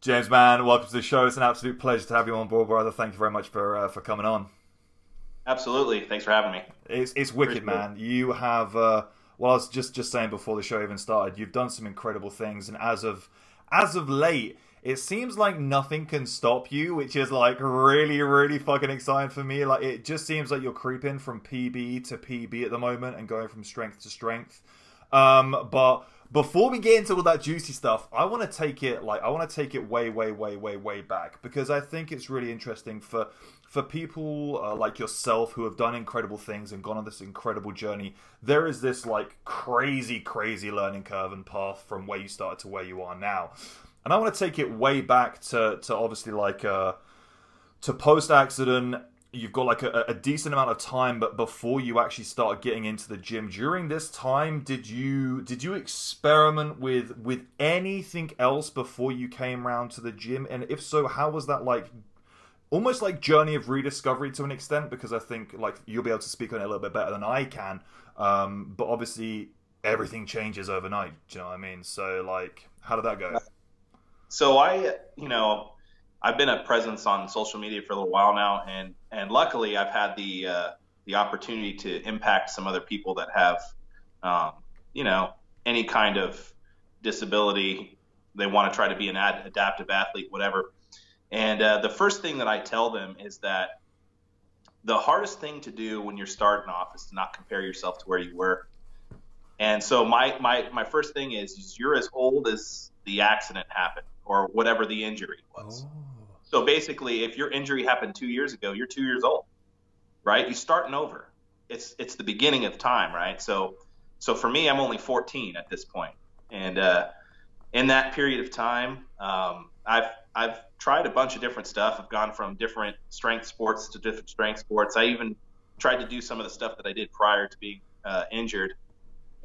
James, man, welcome to the show. It's an absolute pleasure to have you on board, brother. Thank you very much for uh, for coming on. Absolutely, thanks for having me. It's it's wicked, man. You have. Uh, well, I was just just saying before the show even started, you've done some incredible things, and as of as of late, it seems like nothing can stop you, which is like really, really fucking exciting for me. Like it just seems like you're creeping from PB to PB at the moment and going from strength to strength. Um, but before we get into all that juicy stuff, I want to take it like I want to take it way, way, way, way, way back because I think it's really interesting for for people uh, like yourself who have done incredible things and gone on this incredible journey. There is this like crazy, crazy learning curve and path from where you started to where you are now and I want to take it way back to to obviously like uh to post accident. You've got like a, a decent amount of time, but before you actually start getting into the gym, during this time, did you did you experiment with with anything else before you came around to the gym? And if so, how was that like? Almost like journey of rediscovery to an extent, because I think like you'll be able to speak on it a little bit better than I can. Um, but obviously, everything changes overnight. Do you know what I mean? So like, how did that go? so I, you know, I've been a presence on social media for a little while now, and and luckily I've had the uh, the opportunity to impact some other people that have, um, you know, any kind of disability. They want to try to be an ad- adaptive athlete, whatever. And uh, the first thing that I tell them is that the hardest thing to do when you're starting off is to not compare yourself to where you were. And so my my my first thing is, is you're as old as the accident happened or whatever the injury was. Oh. So basically, if your injury happened two years ago, you're two years old, right? You're starting over. It's it's the beginning of time, right? So so for me, I'm only 14 at this point, and uh, in that period of time, um, I've I've tried a bunch of different stuff. I've gone from different strength sports to different strength sports. I even tried to do some of the stuff that I did prior to being uh, injured,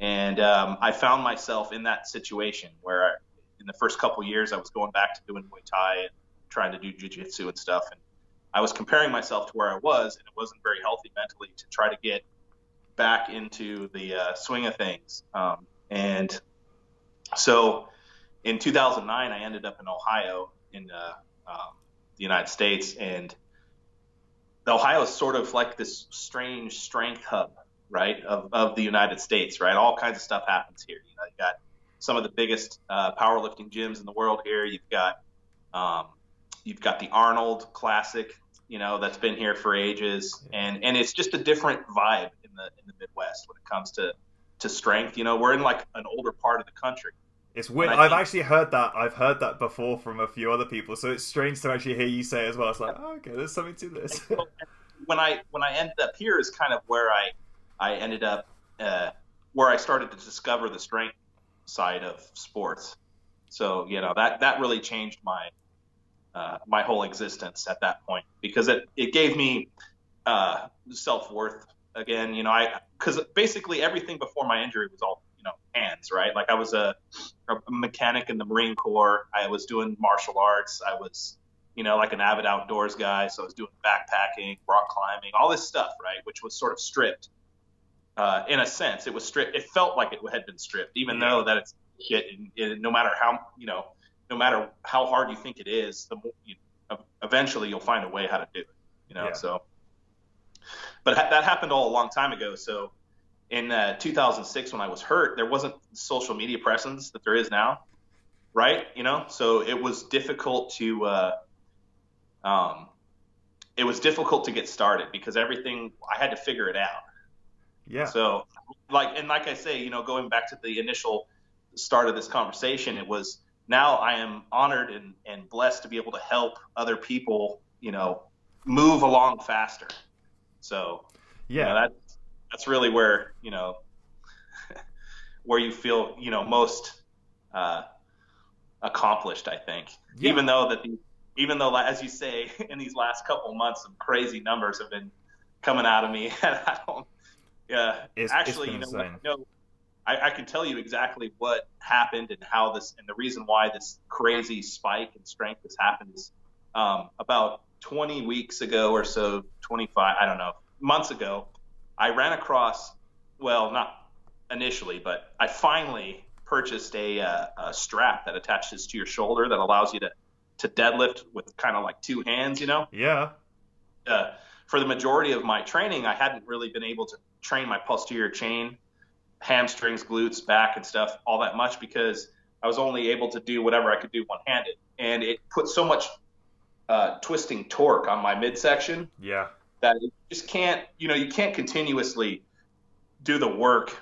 and um, I found myself in that situation where in the first couple years, I was going back to doing Muay Thai and trying to do Jiu-Jitsu and stuff, and I was comparing myself to where I was, and it wasn't very healthy mentally to try to get back into the uh, swing of things. Um, and so, in 2009, I ended up in Ohio in uh, um, the United States, and Ohio is sort of like this strange strength hub, right, of, of the United States, right? All kinds of stuff happens here. You know, you got some of the biggest uh, powerlifting gyms in the world here. You've got um, you've got the Arnold Classic, you know, that's been here for ages, and and it's just a different vibe in the in the Midwest when it comes to to strength. You know, we're in like an older part of the country. It's weird. I've think, actually heard that. I've heard that before from a few other people. So it's strange to actually hear you say it as well. It's like, oh, okay, there's something to this. when I when I ended up here is kind of where I I ended up uh, where I started to discover the strength side of sports. So you know that that really changed my uh, my whole existence at that point because it it gave me uh, self worth again. You know, I because basically everything before my injury was all you know hands, right? Like I was a, a mechanic in the Marine Corps. I was doing martial arts. I was you know like an avid outdoors guy. So I was doing backpacking, rock climbing, all this stuff, right? Which was sort of stripped uh, in a sense. It was stripped. It felt like it had been stripped, even though that it's shit. And, and, no matter how you know, no matter how hard you think it is, the more, you, eventually you'll find a way how to do it. You know, yeah. so. But that happened all a long time ago. So in uh, 2006, when I was hurt, there wasn't social media presence that there is now, right? You know, so it was difficult to. Uh, um, it was difficult to get started because everything I had to figure it out yeah. So, like, and like I say, you know, going back to the initial start of this conversation, it was now I am honored and, and blessed to be able to help other people, you know, move along faster. So, yeah, you know, that, that's really where, you know, where you feel, you know, most uh, accomplished, I think. Yeah. Even though that the, even though, as you say, in these last couple months, some crazy numbers have been coming out of me, and I don't, yeah, it's, actually, it's you know, you know I, I, can tell you exactly what happened and how this, and the reason why this crazy spike in strength has happened is um, about 20 weeks ago or so, 25, I don't know, months ago, I ran across, well, not initially, but I finally purchased a, uh, a strap that attaches to your shoulder that allows you to to deadlift with kind of like two hands, you know. Yeah. Uh, for the majority of my training, I hadn't really been able to train my posterior chain, hamstrings, glutes, back, and stuff all that much because I was only able to do whatever I could do one handed. And it put so much uh, twisting torque on my midsection Yeah. that you just can't, you know, you can't continuously do the work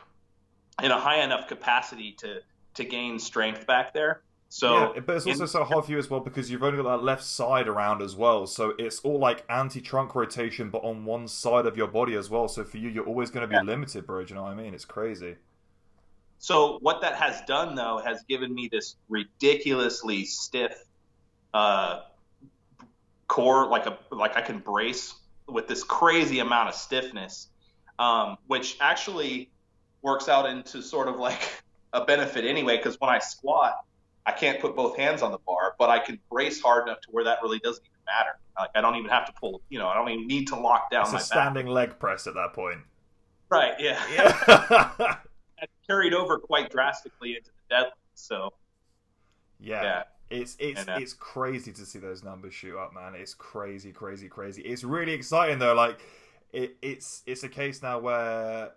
in a high enough capacity to to gain strength back there. So, yeah, but it's also in- so hard for you as well because you've only got that left side around as well. So it's all like anti-trunk rotation, but on one side of your body as well. So for you, you're always going to be Yeah. limited, bro. Do you know what I mean? It's crazy. So what that has done though has given me this ridiculously stiff uh, core, like a like I can brace with this crazy amount of stiffness, um, which actually works out into sort of like a benefit anyway. Because when I squat, I can't put both hands on the bar, but I can brace hard enough to where that really doesn't even matter. Like I don't even have to pull, you know, I don't even need to lock down It's my a standing leg press at that point. Right? Yeah. Yeah. That carried over quite drastically into the deadlift. So yeah. yeah. It's it's And, uh, it's crazy to see those numbers shoot up, man. It's crazy, crazy, crazy. It's really exciting though. Like it, it's it's a case now where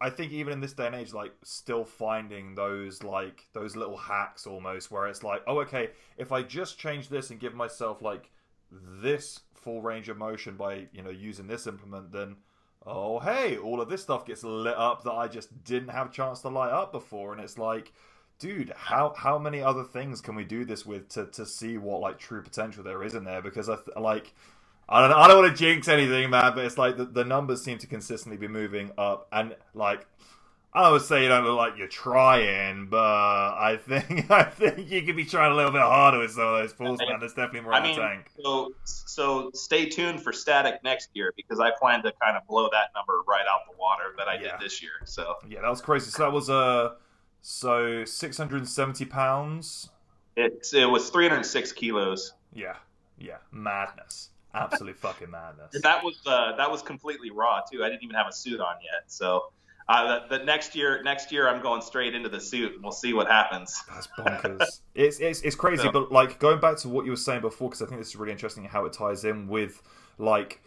I think even in this day and age, like still finding those like those little hacks almost where it's like, oh okay, if I just change this and give myself like this full range of motion by you know using this implement, then oh hey, all of this stuff gets lit up that I just didn't have a chance to light up before, and it's like dude how how many other things can we do this with to to see what like true potential there is in there? Because i th- like I don't, I don't want to jinx anything, man, but it's like the, the numbers seem to consistently be moving up. And, like, I would say you don't look like you're trying, but I think I think you could be trying a little bit harder with some of those pulls, man. There's definitely more I in mean, the tank. so so stay tuned for static next year because I plan to kind of blow that number right out the water that I Yeah. did this year. So Yeah, that was crazy. So that was, uh, so 670 pounds. it's it was 306 kilos. Yeah, yeah, madness. Absolute fucking madness. That was uh, that was completely raw too. I didn't even have a suit on yet. So uh, the, the next year next year I'm going straight into the suit and we'll see what happens. That's bonkers. it's, it's it's crazy, So- but like going back to what you were saying before, because I think this is really interesting how it ties in with like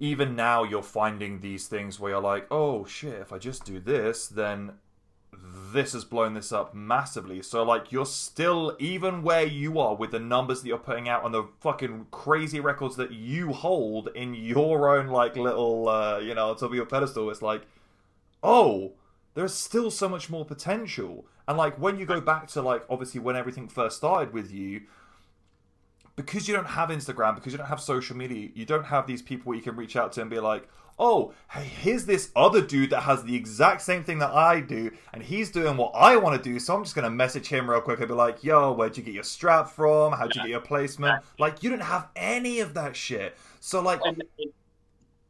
even now you're finding these things where you're like, oh shit, if I just do this, then this has blown this up massively. So like you're still even where you are with the numbers that you're putting out and the fucking crazy records that you hold in your own like little uh, you know top of your pedestal. It's like, oh, there's still so much more potential. And like when you go back to like obviously when everything first started with you, because you don't have Instagram, because you don't have social media, you don't have these people you can reach out to and be like, oh, hey, here's this other dude that has the exact same thing that I do, and he's doing what I want to do, so I'm just gonna message him real quick and be like, yo, where'd you get your strap from? How'd you get your placement? Like you didn't have any of that shit. So like And and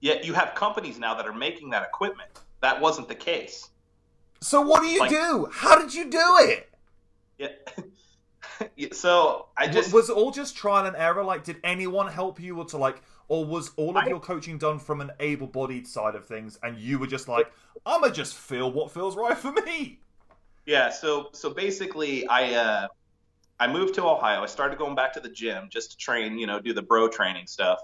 yet you have companies now that are making that equipment. That wasn't the case. so what do you Like- do? How did you do it? Yeah. Yeah, so I just was it all just trial and error? Like, did anyone help you, or to like, or was all of I- your coaching done from an able-bodied side of things, and you were just like, I'm gonna just feel what feels right for me? Yeah, so so basically, I uh, I moved to Ohio. I started going back to the gym just to train, you know, do the bro training stuff.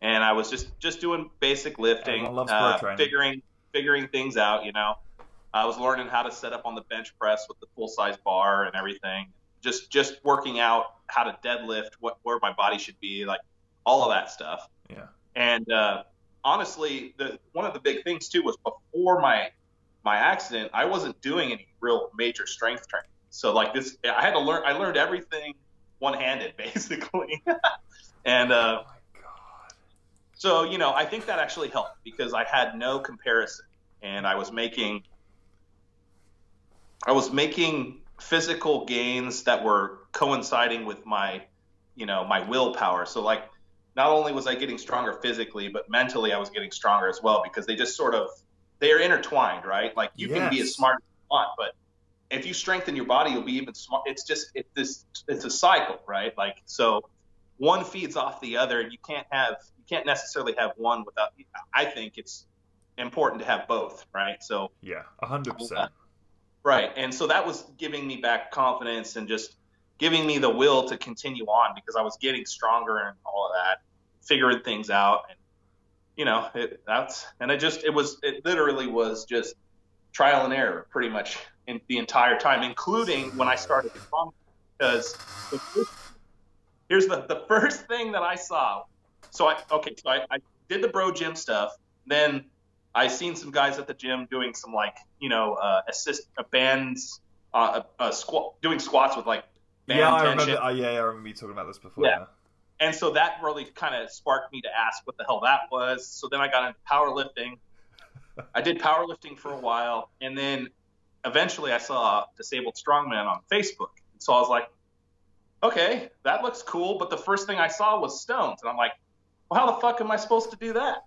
And I was just just doing basic lifting, Everyone loves uh, figuring figuring things out. You know, I was learning how to set up on the bench press with the full size bar and everything. Just just working out how to deadlift, what where my body should be, like all of that stuff. Yeah. And uh, honestly, the one of the big things too was before my my accident, I wasn't doing any real major strength training. So like this, I had to learn. I learned everything one handed basically. and uh, Oh my god. so you know, I think that actually helped because I had no comparison, and I was making I was making physical gains that were coinciding with my you know my willpower. So like not only was I getting stronger physically, but mentally I was getting stronger as well because they just sort of they are intertwined, right? Like you can be Yes. as smart as you want, but if you strengthen your body, you'll be even smart. It's just it's this it's a cycle, right? Like so one feeds off the other and you can't have you can't necessarily have one without I think it's important to have both, right? So Yeah, hundred percent. Right. And so that was giving me back confidence and just giving me the will to continue on because I was getting stronger and all of that, figuring things out, and you know, it, that's and it just it was it literally was just trial and error pretty much in the entire time, including when I started because here's the the first thing that I saw. So I okay, so I, I did the bro gym stuff, then I seen some guys at the gym doing some like you know uh, assist uh, bands, uh, uh, squat, doing squats with like yeah, I tension. remember. Uh, yeah, I remember you talking about this before. Yeah. Yeah. And so that really kind of sparked me to ask what the hell that was. So then I got into powerlifting. I did powerlifting for a while, and then eventually I saw Disabled Strongman on Facebook. So I was like, okay, that looks cool. But the first thing I saw was stones, and I'm like, well, how the fuck am I supposed to do that?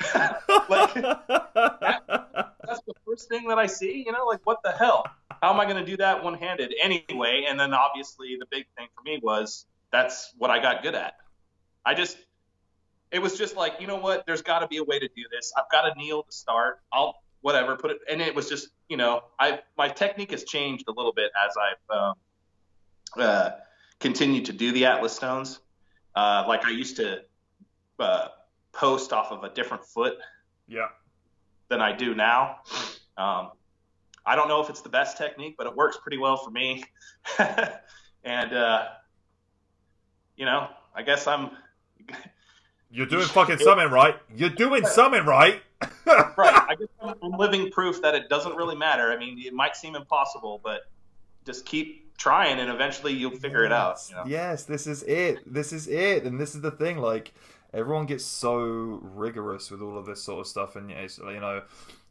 like that's the first thing that I see, you know, like what the hell? How am I going to do that one handed anyway? And then obviously the big thing for me was that's what I got good at. I just, it was just like, you know what? There's got to be a way to do this. I've got to kneel to start. I'll whatever put it, and it was just, you know, I my technique has changed a little bit as I've um, uh, continued to do the Atlas stones. Uh, like I used to uh, post off of a different foot yeah. than I do now. Um, I don't know if it's the best technique, but it works pretty well for me. and uh, you know, I guess I'm You're doing fucking something right. You're doing something right. right. I guess I'm, I'm living proof that it doesn't really matter. I mean, it might seem impossible, but just keep trying, and eventually you'll figure it out. You know? Yes, this is it. This is it, and this is the thing. Like everyone gets so rigorous with all of this sort of stuff, and you know,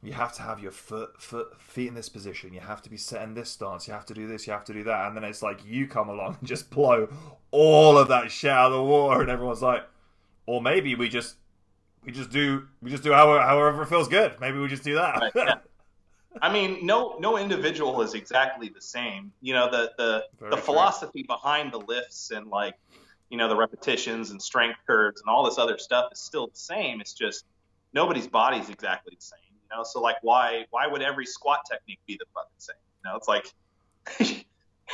you have to have your foot, foot, feet in this position. You have to be set in this stance. You have to do this. You have to do that, and then it's like you come along and just blow all of that shit out of the water, and everyone's like, or maybe we just. We just do. We just do however, however it feels good. Maybe we just do that. Right, yeah. I mean, no no individual is exactly the same. You know, the the, Very the true. philosophy behind the lifts and like, you know, the repetitions and strength curves and all this other stuff is still the same. It's just nobody's body's exactly the same. You know, so like why why would every squat technique be the fucking same? You know, it's like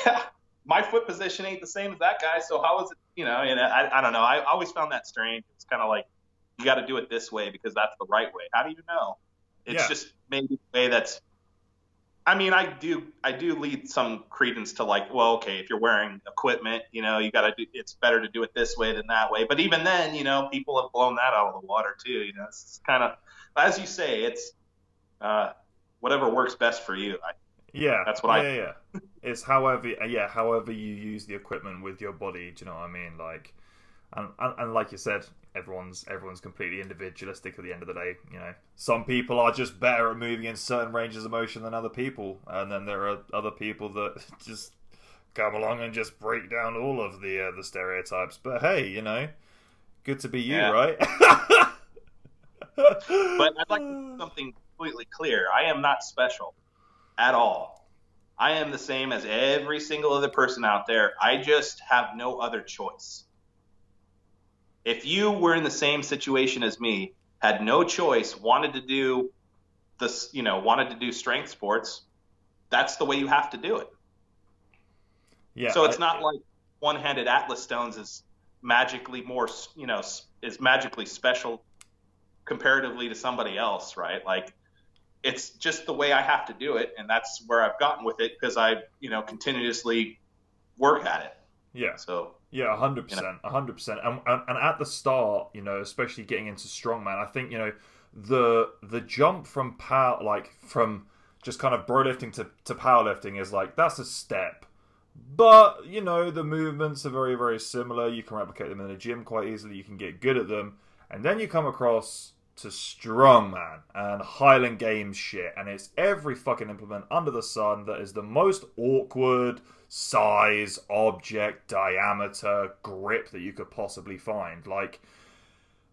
my foot position ain't the same as that guy, so how is it? You know, and I I don't know. I always found that strange. It's kind of like you got to do it this way because that's the right way. How do you know? It's Yeah. just maybe the way that's. I mean, I do I do lead some credence to like, well, okay, if you're wearing equipment, you know, you got to do. It's better to do it this way than that way. But even then, you know, people have blown that out of the water too. You know, it's kind of, as you say, it's uh, whatever works best for you. I, Yeah, That's what I- yeah, Yeah, yeah. It's however, yeah, however you use the equipment with your body. Do you know what I mean? Like, and, and and like you said, everyone's everyone's completely individualistic. At the end of the day, you know, some people are just better at moving in certain ranges of motion than other people, and then there are other people that just come along and just break down all of the uh, the stereotypes. But hey, you know, good to be you, Yeah. right? But I'd like to make something completely clear. I am not special at all. I am the same as every single other person out there. I just have no other choice. If you were in the same situation as me, had no choice, wanted to do this, you know, wanted to do strength sports, that's the way you have to do it. yeah. so it's I- not like one-handed Atlas stones is magically more, you know, is magically special comparatively to somebody else, right? Like it's just the way I have to do it, and that's where I've gotten with it because I, you know, continuously work at it. yeah. So Yeah, hundred percent, hundred percent. And and at the start, you know, especially getting into strongman, I think you know the the jump from power, like from just kind of brolifting to to powerlifting, is like that's a step. But you know, the movements are very very similar. You can replicate them in the gym quite easily. You can get good at them, and then you come across to strongman and Highland Games shit, and it's every fucking implement under the sun that is the most awkward size, object, diameter, grip that you could possibly find. Like,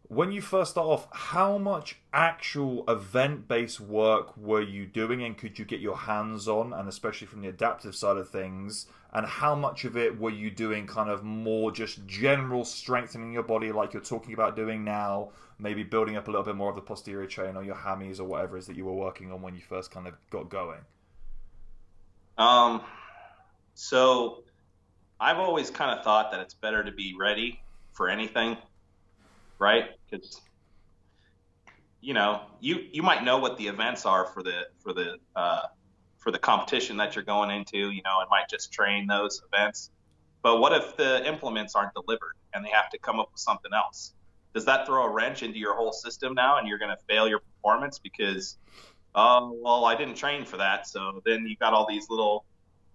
when you first start off, how much actual event based work were you doing and could you get your hands on, and especially from the adaptive side of things? And how much of it were you doing kind of more just general strengthening your body, like you're talking about doing now, maybe building up a little bit more of the posterior chain or your hammies or whatever is that you were working on when you first kind of got going? Um, so I've always kind of thought that it's better to be ready for anything, right? Because you know, you you might know what the events are for the for the uh, for the competition that you're going into, you know, and might just train those events. But what if the implements aren't delivered and they have to come up with something else? Does that throw a wrench into your whole system now and you're going to fail your performance because, oh, well, I didn't train for that. So then you got all these little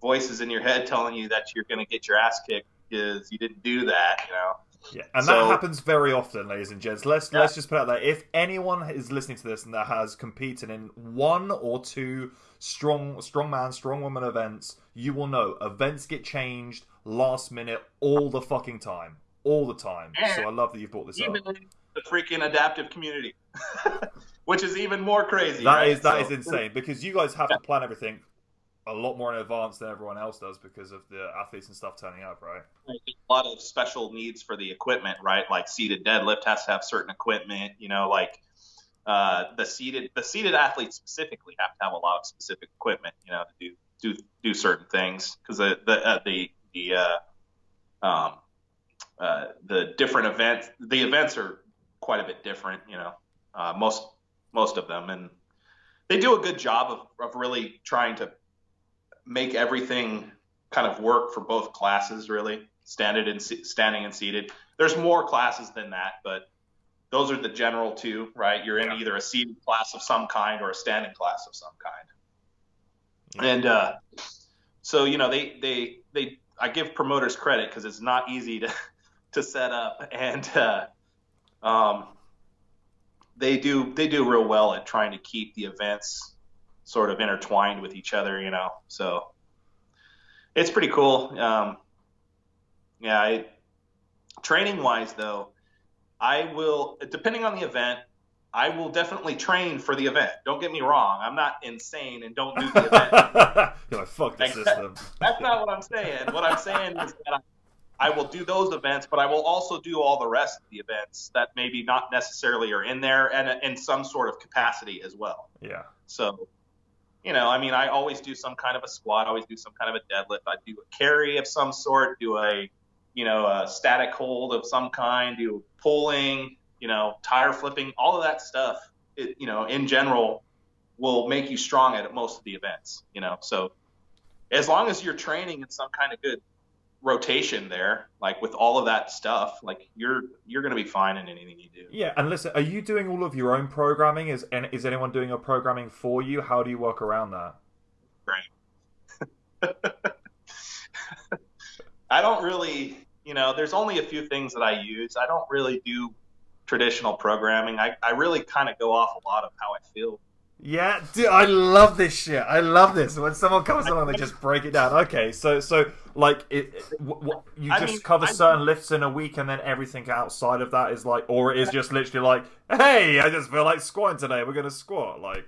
voices in your head telling you that you're going to get your ass kicked because you didn't do that, you know? Yeah, and so, that happens very often, ladies and gents. Let's yeah. let's just put out there. If anyone is listening to this and that has competed in one or two strong strong man, strong woman events, you will know events get changed last minute all the fucking time. All the time. And so I love that you've brought this up. The freaking adaptive community. Which is even more crazy. That right? is that so, is insane because you guys have yeah. to plan everything a lot more in advance than everyone else does because of the athletes and stuff turning up, right? A lot of special needs for the equipment, right? Like seated deadlift has to have certain equipment, you know, like uh, the seated the seated athletes specifically have to have a lot of specific equipment, you know, to do do do certain things because the the uh, the the uh, um, uh, the different events the events are quite a bit different, you know, uh, most most of them, and they do a good job of, of really trying to make everything kind of work for both classes, really standard and standing and seated. There's more classes than that, but those are the general two, right? You're in yeah. either a seated class of some kind or a standing class of some kind. Yeah. And uh, so, you know, they they they I give promoters credit because it's not easy to to set up, and uh, um, they do they do real well at trying to keep the events sort of intertwined with each other, you know. So it's pretty cool. Um, yeah, I, training wise though, I will, depending on the event, I will definitely train for the event. Don't get me wrong. I'm not insane and don't do the event. You're like, fuck the like, system. that's not what I'm saying. What I'm saying is that I, I, will do those events, but I will also do all the rest of the events that maybe not necessarily are in there and uh, in some sort of capacity as well. Yeah. So, you know, I mean, I always do some kind of a squat, always do some kind of a deadlift. I do a carry of some sort, do a you know, a static hold of some kind, do pulling, you know, tire flipping, all of that stuff, it, you know, in general will make you strong at most of the events, you know. So as long as you're training in some kind of good rotation there, like with all of that stuff, like you're you're going to be fine in anything you do. Yeah, and listen, are you doing all of your own programming? Is and is anyone doing your programming for you? How do you work around that? Right. I don't really you know, there's only a few things that I use. I don't really do traditional programming. I, I really kind of go off a lot of how I feel. Yeah, dude, I love this shit. I love this. When someone comes along, they just break it down. Okay, so so like it, it w- w- you I just mean, cover I certain mean, lifts in a week, and then everything outside of that is like, or it is just literally like, hey, I just feel like squatting today. We're gonna squat. Like,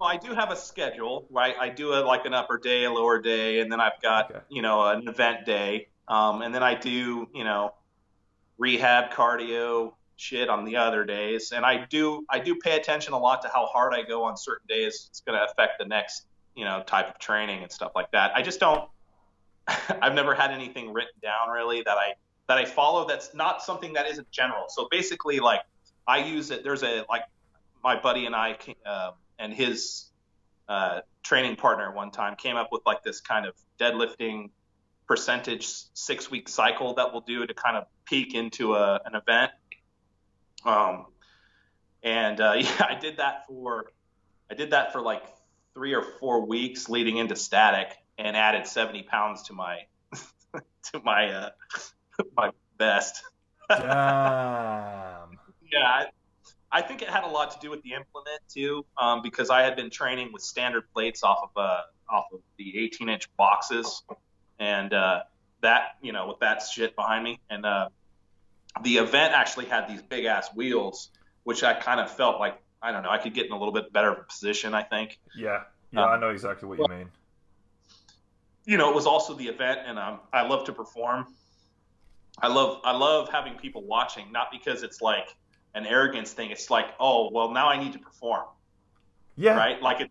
I do have a schedule, right? I do a, like an upper day, a lower day, and then I've got okay. you know an event day. Um, and then I do, you know, rehab cardio shit on the other days. And I do, I do pay attention a lot to how hard I go on certain days. It's going to affect the next, you know, type of training and stuff like that. I just don't, I've never had anything written down really that I, that I follow. That's not something that isn't general. So basically like I use it. There's a, like my buddy and I, uh, and his, uh, training partner one time came up with like this kind of deadlifting percentage six week cycle that we'll do to kind of peak into a, an event. Um, and uh, yeah, I did that for I did that for like three or four weeks leading into static, and added 70 pounds to my to my uh, my best. Damn. yeah, I, I, think it had a lot to do with the implement too, um, because I had been training with standard plates off of uh, off of the 18 inch boxes and uh, that you know with that shit behind me, and uh, the event actually had these big ass wheels, which I kind of felt like I don't know I could get in a little bit better position. I think. Yeah, yeah, um, I know exactly what well, you mean. You know, it was also the event, and um, I love to perform. I love I love having people watching, not because it's like an arrogance thing. It's like, oh well, now I need to perform. Yeah. Right. Like it,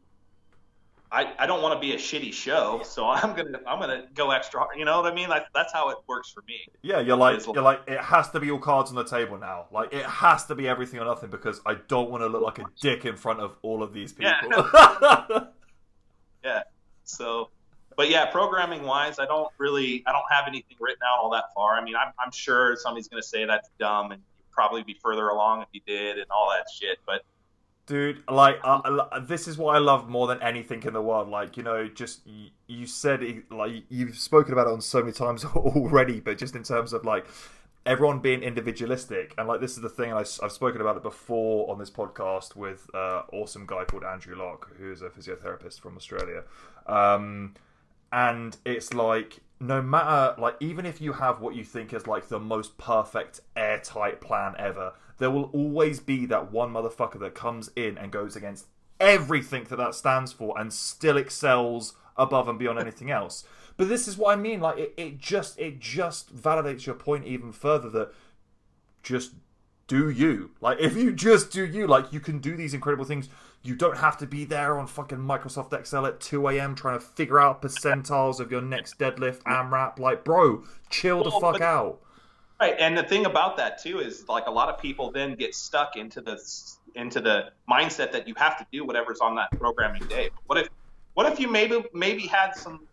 I, I don't want to be a shitty show, so I'm gonna I'm gonna go extra. hard. You know what I mean? Like, that's how it works for me. Yeah, you're like you're like it has to be all cards on the table now. Like it has to be everything or nothing because I don't want to look like a dick in front of all of these people. Yeah. Yeah. So, but yeah, programming wise, I don't really I don't have anything written out all that far. I mean, I'm I'm sure somebody's gonna say that's dumb and you'd probably be further along if you did and all that shit. But Dude, like uh, this is what I love more than anything in the world. Like you know, just you, said it, like you've spoken about it on so many times already, but just in terms of like everyone being individualistic, and like this is the thing, and I, have spoken about it before on this podcast with uh, awesome guy called Andrew Locke, who is a physiotherapist from Australia, um, and it's like no matter like even if you have what you think is like the most perfect airtight plan ever there will always be that one motherfucker that comes in and goes against everything that that stands for and still excels above and beyond anything else. But this is what i mean like it, it just it just validates your point even further that just do you. Like if you just do you like you can do these incredible things. You don't have to be there on fucking microsoft excel at 2 a.m trying to figure out percentiles of your next deadlift amrap. Like bro chill the Well, fuck but- out Right, and the thing about that too is like a lot of people then get stuck into the into the mindset that you have to do whatever's on that programming day. What if what if you maybe maybe had some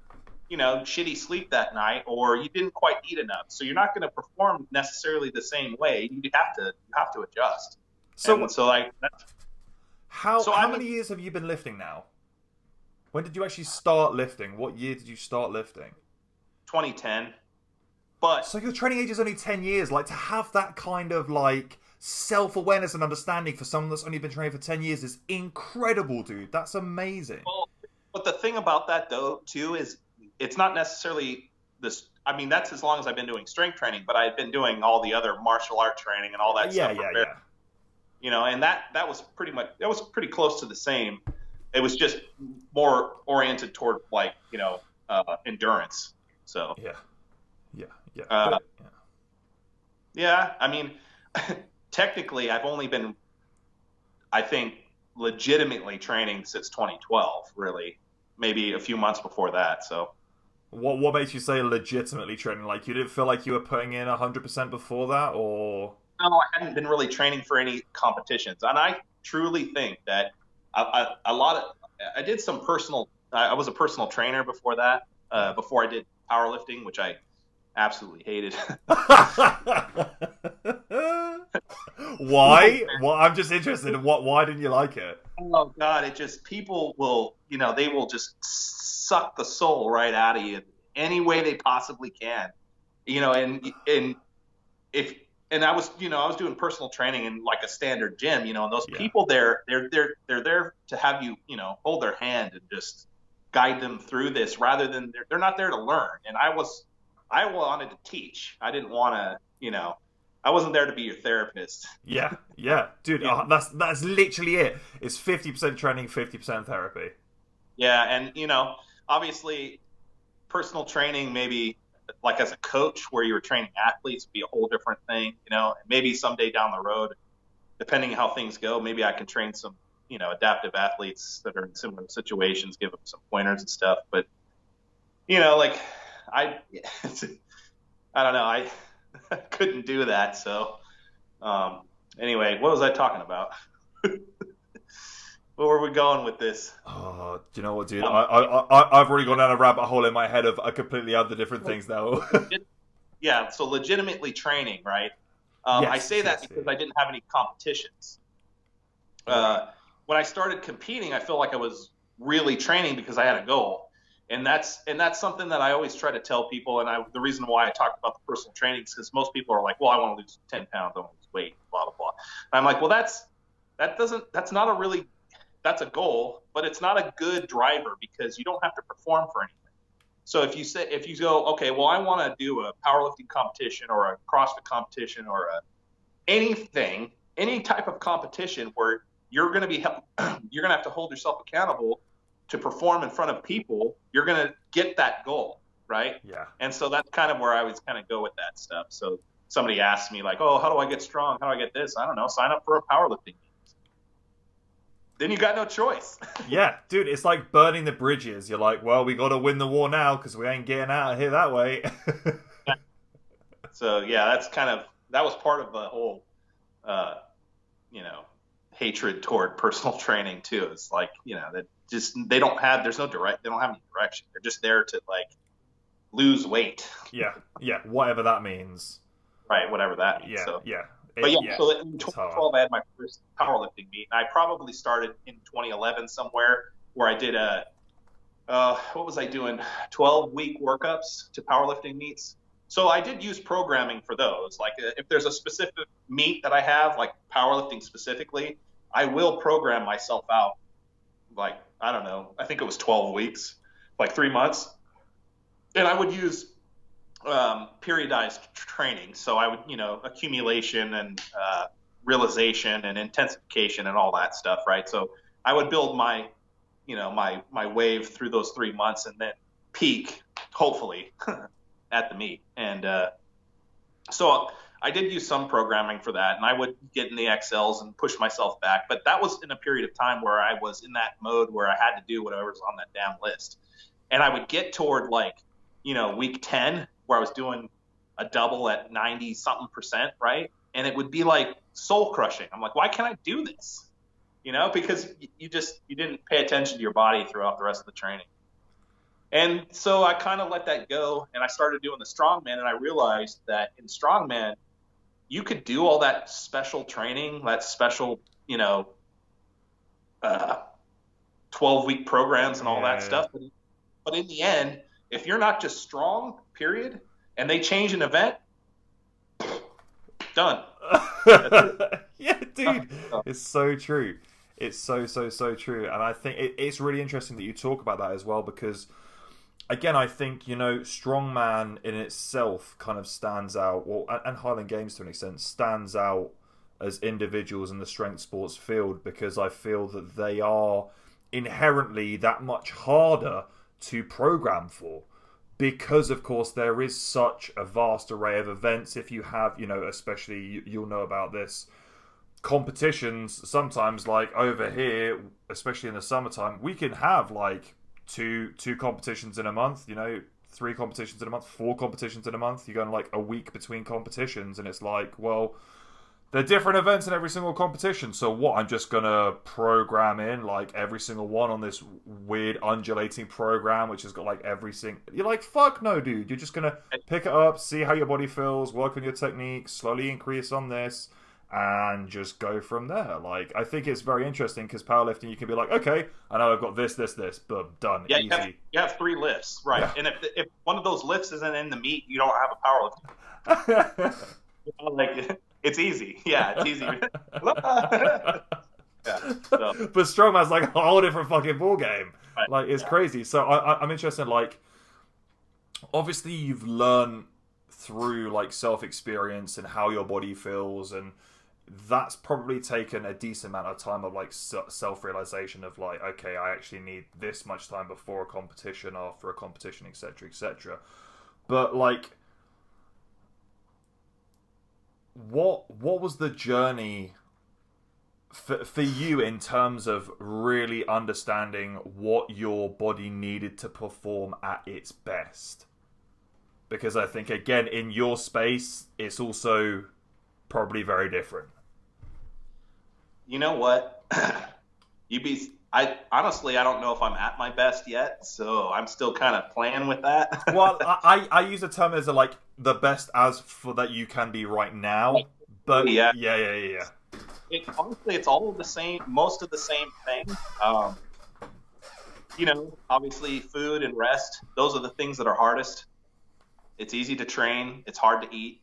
you know shitty sleep that night or you didn't quite eat enough, so you're not going to perform necessarily the same way. You have to you have to adjust. so and so like that's, How So how I'm- many years have you been lifting now? When did you actually start lifting? What year did you start lifting? 2010, but So your training age is only ten years. Like to have that kind of like self awareness and understanding for someone that's only been training for ten years is incredible, dude. That's amazing. Well, but the thing about that though too is it's not necessarily this. I mean, that's as long as I've been doing strength training, but I've been doing all the other martial art training and all that yeah, stuff. yeah, very- yeah. You know, and that that was pretty much that was pretty close to the same. It was just more oriented toward like you know uh, endurance. So Yeah. Yeah. Yeah. Uh, But- yeah. yeah, I mean, technically, I've only been, I think, legitimately training since 2012. Really, maybe a few months before that. So. What what makes you say legitimately training? Like you didn't feel like you were putting in hundred percent before that, or no, I hadn't been really training for any competitions, and I truly think that a, a, a lot of I did some personal. I I was a personal trainer before that. Uh, before I did powerlifting, which I absolutely hated. why? Well, I'm just interested in what. Why didn't you like it? oh God, it just people will, you know, they will just suck the soul right out of you any way they possibly can, you know, and and if and I was, you know, I was doing personal training in like a standard gym, you know, and those Yeah. people there, they're they're they're there to have you, you know, hold their hand and just guide them through this rather than they're they're not there to learn. And I was, I wanted to teach. I didn't want to, you know, I wasn't there to be your therapist. Yeah, yeah, dude. Yeah. uh, that's that's literally it. It's fifty percent training, fifty percent therapy. Yeah, and you know, obviously, personal training maybe like as a coach where you were training athletes would be a whole different thing. You know, maybe someday down the road, depending how things go, maybe I can train some you know adaptive athletes that are in similar situations, give them some pointers and stuff. But you know, like I, I don't know, I couldn't do that. So um, anyway, what was I talking about? Where were we going with this? Oh, do you know what, dude? Um, I, I, I, I've already gone down a rabbit hole in my head of a completely other different things now. yeah, so legitimately training, right? Um, I say that yes, because yeah. I didn't have any competitions. Uh, when I started competing, I feel like I was really training because I had a goal, and that's and that's something that I always try to tell people. And I, the reason why I talk about the personal training is because most people are like, "Well, I want to lose 10 pounds, I want to lose weight, blah blah blah." And I'm like, "Well, that's that doesn't that's not a really that's a goal, but it's not a good driver because you don't have to perform for anything." So if you say if you go, okay, well, I want to do a powerlifting competition or a CrossFit competition or a anything, any type of competition where you're going to be you're going to have to hold yourself accountable to perform in front of people. You're going to get that goal, right? yeah, And so that's kind of where I always kind of go with that stuff. So somebody asks me like, "Oh, how do I get strong? How do I get this?" I don't know. Sign up for a powerlifting. then you got no choice. yeah, dude, it's like burning the bridges. You're like, well, we got to win the war now because we ain't getting out of here that way. so yeah, that's kind of that was part of the whole, uh, you know, hatred toward personal training too. It's like you know that just they don't have there's no direct they don't have any direction. They're just there to like lose weight. Yeah, yeah, whatever that means. Right, whatever that means. Yeah, so. yeah. But yeah, yeah, so in 2012 I had my first powerlifting meet, and I probably started in 2011 somewhere where I did a, uh, what was I doing? 12 week workups to powerlifting meets. So I did use programming for those. Like uh, if there's a specific meet that I have, like powerlifting specifically, I will program myself out. Like I don't know, I think it was 12 weeks, like three months, and I would use um, periodized training. So I would, you know, accumulation and uh, realization and intensification and all that stuff, right? So I would build my, you know, my my wave through those three months and then peak, hopefully, at the meet. And uh, so I did use some programming for that, and I would get in the Excels and push myself back. But that was in a period of time where I was in that mode where I had to do whatever's on that damn list. And I would get toward like, you know, week 10 where I was doing a double at 90 something percent, right? And it would be like soul crushing. I'm like, why can't I do this? You know, because you just you didn't pay attention to your body throughout the rest of the training. And so I kind of let that go and I started doing the strongman and I realized that in strongman you could do all that special training, that special, you know, uh, 12 week programs and all yeah, that yeah. stuff. But, but in the end, if you're not just strong, period, and they change an event, done. yeah, dude, it's so true. It's so so so true, and I think it, it's really interesting that you talk about that as well because, again, I think you know, strongman in itself kind of stands out, well, and Highland Games to an extent stands out as individuals in the strength sports field because I feel that they are inherently that much harder to program for. Because of course there is such a vast array of events. If you have you know especially you'll know about this competitions sometimes like over here especially in the summertime we can have like two two competitions in a month you know three competitions in a month four competitions in a month you're going like a week between competitions and it's like well they're different events in every single competition. So what? I'm just gonna program in like every single one on this weird undulating program, which has got like every single. You're like, fuck no, dude. You're just gonna pick it up, see how your body feels, work on your technique, slowly increase on this, and just go from there. Like, I think it's very interesting because powerlifting, you can be like, okay, I know I've got this, this, this, but done, yeah, easy. You have, you have three lifts, right? Yeah. And if if one of those lifts isn't in the meet, you don't have a powerlifting. like it's easy. Yeah, it's easy. yeah, so. But strongman's like a whole different fucking ball game. Right. Like it's yeah. crazy. So I, I'm interested. Like, obviously, you've learned through like self experience and how your body feels, and that's probably taken a decent amount of time of like self realization of like, okay, I actually need this much time before a competition, after a competition, etc., etc. But like what what was the journey for, for you in terms of really understanding what your body needed to perform at its best because i think again in your space it's also probably very different you know what you be I honestly I don't know if I'm at my best yet, so I'm still kind of playing with that. well, I, I use the term as a, like the best as for that you can be right now, but yeah, yeah, yeah, yeah. It, honestly, it's all the same, most of the same thing. Um, you know, obviously, food and rest; those are the things that are hardest. It's easy to train. It's hard to eat.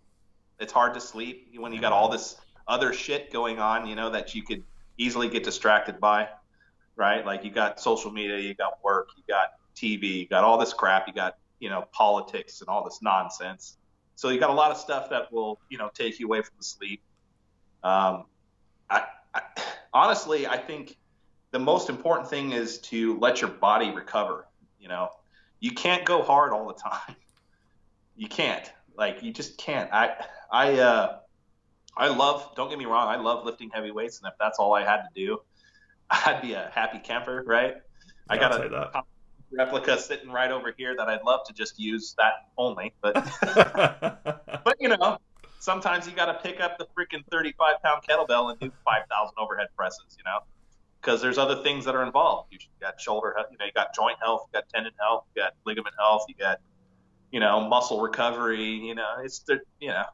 It's hard to sleep when you got all this other shit going on. You know that you could easily get distracted by right? Like you got social media, you got work, you got TV, you got all this crap, you got, you know, politics and all this nonsense. So you got a lot of stuff that will, you know, take you away from the sleep. Um, I, I, honestly, I think the most important thing is to let your body recover. You know, you can't go hard all the time. You can't. Like you just can't. I, I, uh, I love. Don't get me wrong. I love lifting heavy weights, and if that's all I had to do, I'd be a happy camper, right? I Yeah, got I'll a that. replica sitting right over here that I'd love to just use that only, but but you know, sometimes you got to pick up the freaking 35 pound kettlebell and do 5,000 overhead presses, you know, because there's other things that are involved. You got shoulder health, you know, you got joint health, you got tendon health, you got ligament health, you got, you know, muscle recovery, you know, it's the, you know,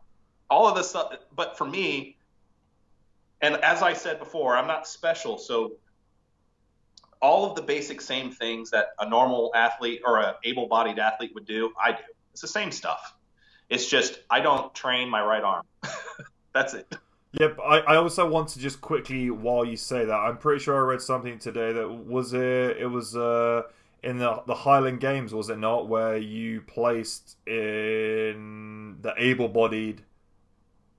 all of this stuff. But for me, and as I said before, I'm not special. So all of the basic same things that a normal athlete or a able-bodied athlete would do, I do. It's the same stuff. It's just I don't train my right arm. That's it. Yep, I, I also want to just quickly, while you say that, I'm pretty sure I read something today that was it. It was uh, in the the Highland Games, was it not, where you placed in the able-bodied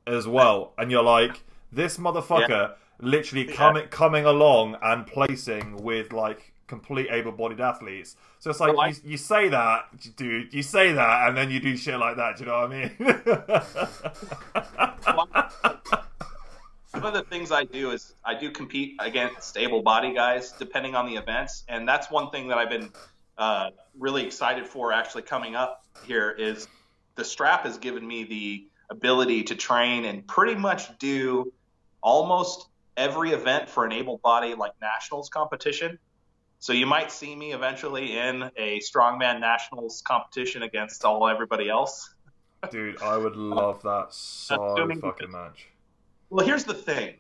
as well, and you're like, this motherfucker literally Yeah. coming coming along and placing with like complete able-bodied athletes. So it's like Well, I- you, you say that, dude, you say that, and then you do shit like that. Do you know what I mean? One of the things I do is I do compete against able body guys depending on the events, and that's one thing that I've been uh, really excited for actually coming up here is the strap has given me the ability to train and pretty much do almost every event for an able body like nationals competition. So you might see me eventually in a strongman nationals competition against all everybody else. Dude, I would love that so Assuming- fucking much. Well, here's the thing.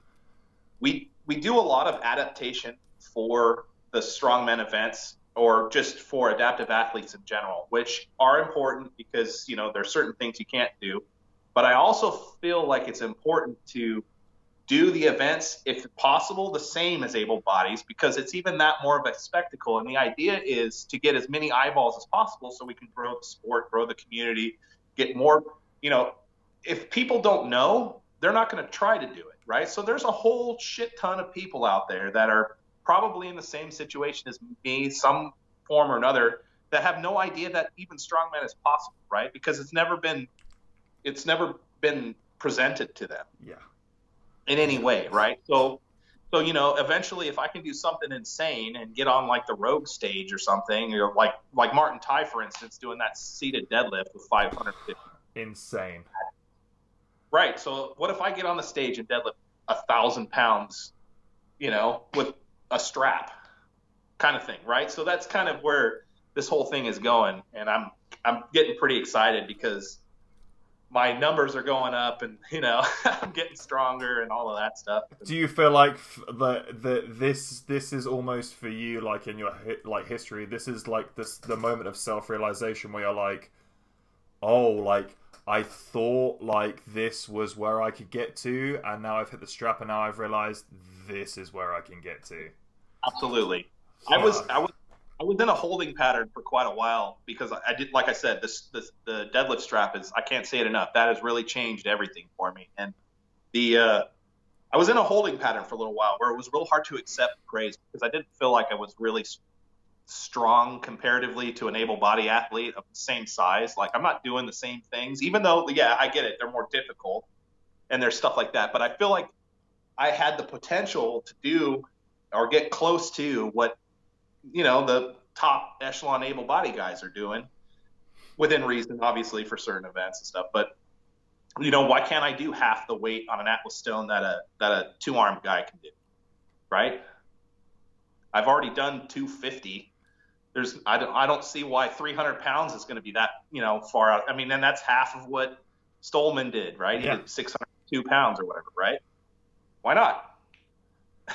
We we do a lot of adaptation for the strongman events or just for adaptive athletes in general, which are important because, you know, there's certain things you can't do. But I also feel like it's important to do the events, if possible, the same as able bodies because it's even that more of a spectacle. And the idea is to get as many eyeballs as possible so we can grow the sport, grow the community, get more, you know, if people don't know, they're not going to try to do it, right? So there's a whole shit ton of people out there that are probably in the same situation as me, some form or another, that have no idea that even strongman is possible, right? Because it's never been, it's never been presented to them Yeah. in any way, right? So, so you know, eventually, if I can do something insane and get on like the rogue stage or something, or like like Martin Ty, for instance, doing that seated deadlift with 550 Insane. Right. So what if I get on the stage and deadlift a thousand pounds, you know, with a strap, kind of thing, right? So that's kind of where this whole thing is going, and I'm I'm getting pretty excited because my numbers are going up, and you know, I'm getting stronger and all of that stuff. Do you feel like the the this this is almost for you like in your like history? This is like this the moment of self realization where you're like, oh, like I thought like this was where I could get to, and now I've hit the strap, and now I've realized this is where I can get to. Absolutely. I was I was I was in a holding pattern for quite a while because I did like I said this this the deadlift strap is I can't say it enough. That has really changed everything for me. And the uh, I was in a holding pattern for a little while where it was real hard to accept praise because I didn't feel like I was really strong comparatively to an able body athlete of the same size. Like I'm not doing the same things even though yeah I get it they're more difficult and there's stuff like that. But I feel like I had the potential to do or get close to what you know the top echelon able body guys are doing within reason obviously for certain events and stuff. But you know why can't i do half the weight on an atlas stone that a that a two armed guy can do right? I've already done 250 there's i don't, I don't see why 300 pounds is going to be that you know far out. I mean and that's half of what Stoltman did right? He Yeah. did 602 pounds or whatever right? Why not?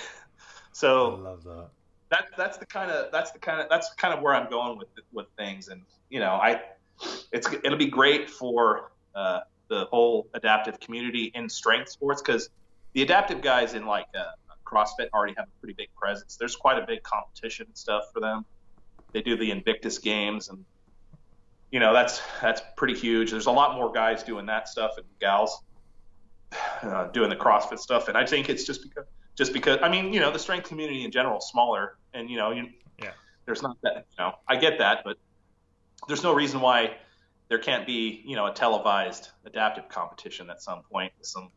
So I love that. That that's the kind of that's the kind of that's kind of where I'm going with with things, and you know, I it's it'll be great for uh, the whole adaptive community in strength sports because the adaptive guys in like uh, CrossFit already have a pretty big presence. There's quite a big competition and stuff for them. They do the Invictus Games, and you know that's that's pretty huge. There's a lot more guys doing that stuff and gals uh, doing the CrossFit stuff, and I think it's just because just because I mean, you know, the strength community in general is smaller, and you know, you, Yeah. there's not that, you know, I get that, but there's no reason why there can't be, you know, a televised adaptive competition at some point with some,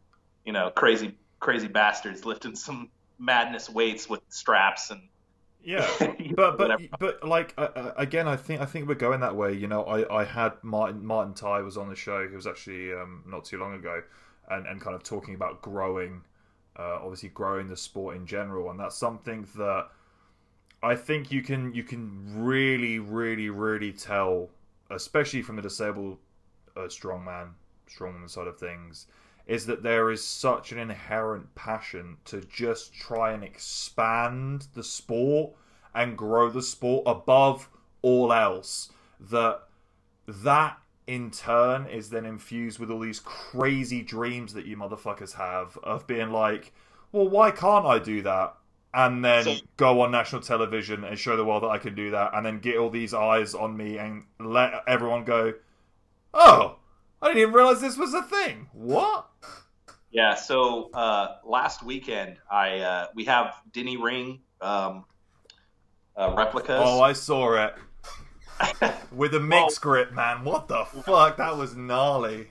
you know, crazy crazy bastards lifting some madness weights with straps and yeah, but but but like uh, again, I think I think we're going that way. You know, I, I had Martin Martin Ty was on the show. He was actually um, not too long ago, and and kind of talking about growing, uh, obviously growing the sport in general, and that's something that I think you can you can really really really tell, especially from the disabled uh, strongman strongman side of things is that there is such an inherent passion to just try and expand the sport and grow the sport above all else that that in turn is then infused with all these crazy dreams that you motherfuckers have of being like well why can't i do that and then so, go on national television and show the world that i can do that and then get all these eyes on me and let everyone go oh I didn't even realize this was a thing. What? Yeah. So uh, last weekend, I uh, we have Dinnie Ring um, uh, replicas. Oh, I saw it with a mix well, grip, man. What the fuck? That was gnarly.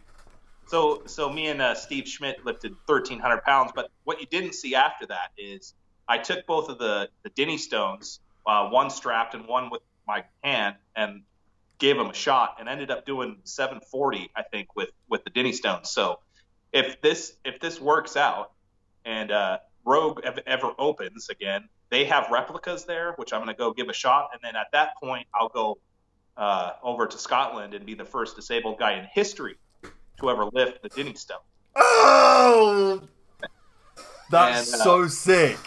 So, so me and uh, Steve Schmidt lifted 1,300 pounds. But what you didn't see after that is I took both of the the Dinnie stones, uh, one strapped and one with my hand, and gave him a shot and ended up doing 740, I think, with with the Dinnie Stones. So if this if this works out and uh, Rogue ever opens again, they have replicas there, which I'm going to go give a shot, and then at that point I'll go uh, over to Scotland and be the first disabled guy in history to ever lift the Dinnie Stone. Oh, that's and, uh, so sick.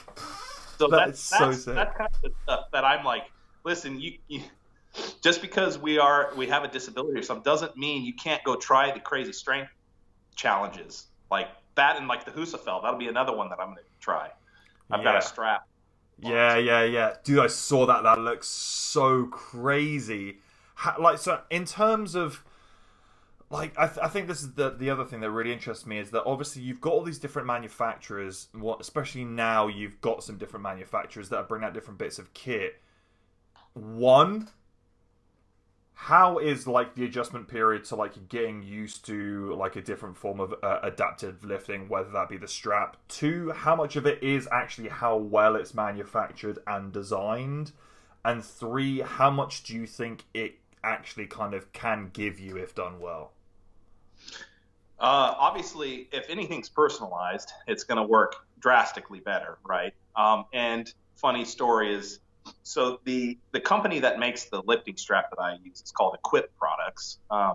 So that that's, so sick. That's kind of the stuff that I'm like, listen, you, you just because we are we have a disability or something doesn't mean you can't go try the crazy strength challenges like that and like the Husafell. That'll be another one that I'm going to try. I've yeah. got a strap. Yeah, yeah, yeah, dude. I saw that. That looks so crazy. Like, so in terms of like I, th- I think this is the the other thing that really interests me is that obviously you've got all these different manufacturers what especially now you've got some different manufacturers that are bringing out different bits of kit. One how is like the adjustment period to like getting used to like a different form of uh, adaptive lifting whether that be the strap? Two how much of it is actually how well it's manufactured and designed? And three how much do you think it actually kind of can give you if done well uh, obviously if anything's personalized it's going to work drastically better right um, and funny story is so the the company that makes the lifting strap that I use is called Equip Products. Um,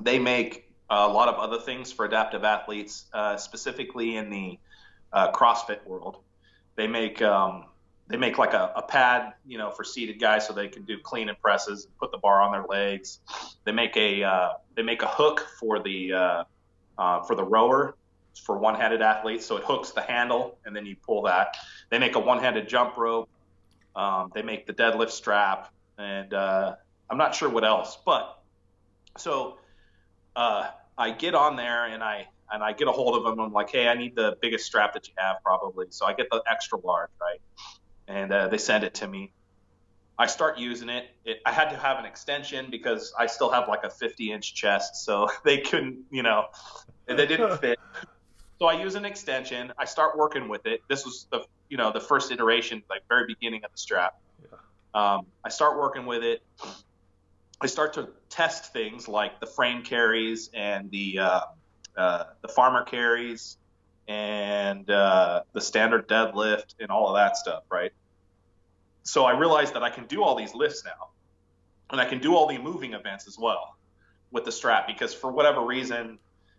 they make a lot of other things for adaptive athletes, uh, specifically in the uh, CrossFit world. They make um, they make like a, a, pad, you know, for seated guys so they can do clean and presses and put the bar on their legs. They make a uh, they make a hook for the uh, uh, for the rower for one-handed athletes, so it hooks the handle and then you pull that. They make a one-handed jump rope um, they make the deadlift strap, and uh, I'm not sure what else. But so uh, I get on there and I and I get a hold of them. I'm like, hey, I need the biggest strap that you have, probably. So I get the extra large, right? And uh, they send it to me. I start using it. it. I had to have an extension because I still have like a 50 inch chest, so they couldn't, you know, they didn't fit. So I use an extension. I start working with it. This was the you know the first iteration, like very beginning of the strap. Yeah. Um, I start working with it. I start to test things like the frame carries and the uh, uh, the farmer carries and uh, the standard deadlift and all of that stuff, right? So I realized that I can do all these lifts now, and I can do all the moving events as well with the strap because for whatever reason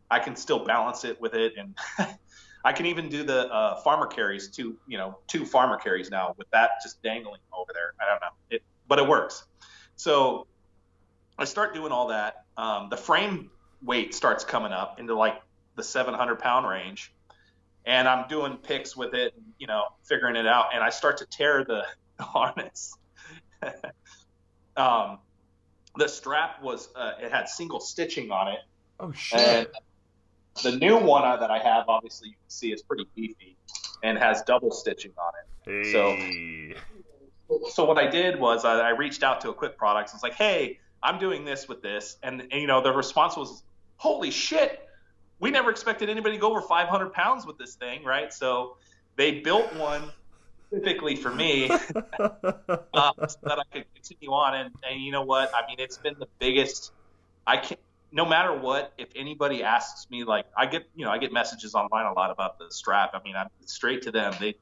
I can still balance it with it and I can even do the uh, farmer carries two, you know, two farmer carries now with that just dangling over there. I don't know it, but it works. So I start doing all that. Um, the frame weight starts coming up into like the 700 pound range, and I'm doing picks with it, you know, figuring it out, and I start to tear the, the harness. um, the strap was uh, it had single stitching on it. Oh shit! And the new one that I have, obviously, you can see is pretty beefy and has double stitching on it. Hey. So, so what I did was I, I reached out to Equip Products. I was like, hey, I'm doing this with this, and, and you know the response was, holy shit, we never expected anybody to go over 500 pounds with this thing, right? So they built one specifically for me uh, so that I could continue on. And, and you know what? I mean, it's been the biggest. I can't. No matter what, if anybody asks me, like I get, you know, I get messages online a lot about the strap. I mean, I'm straight to them. They,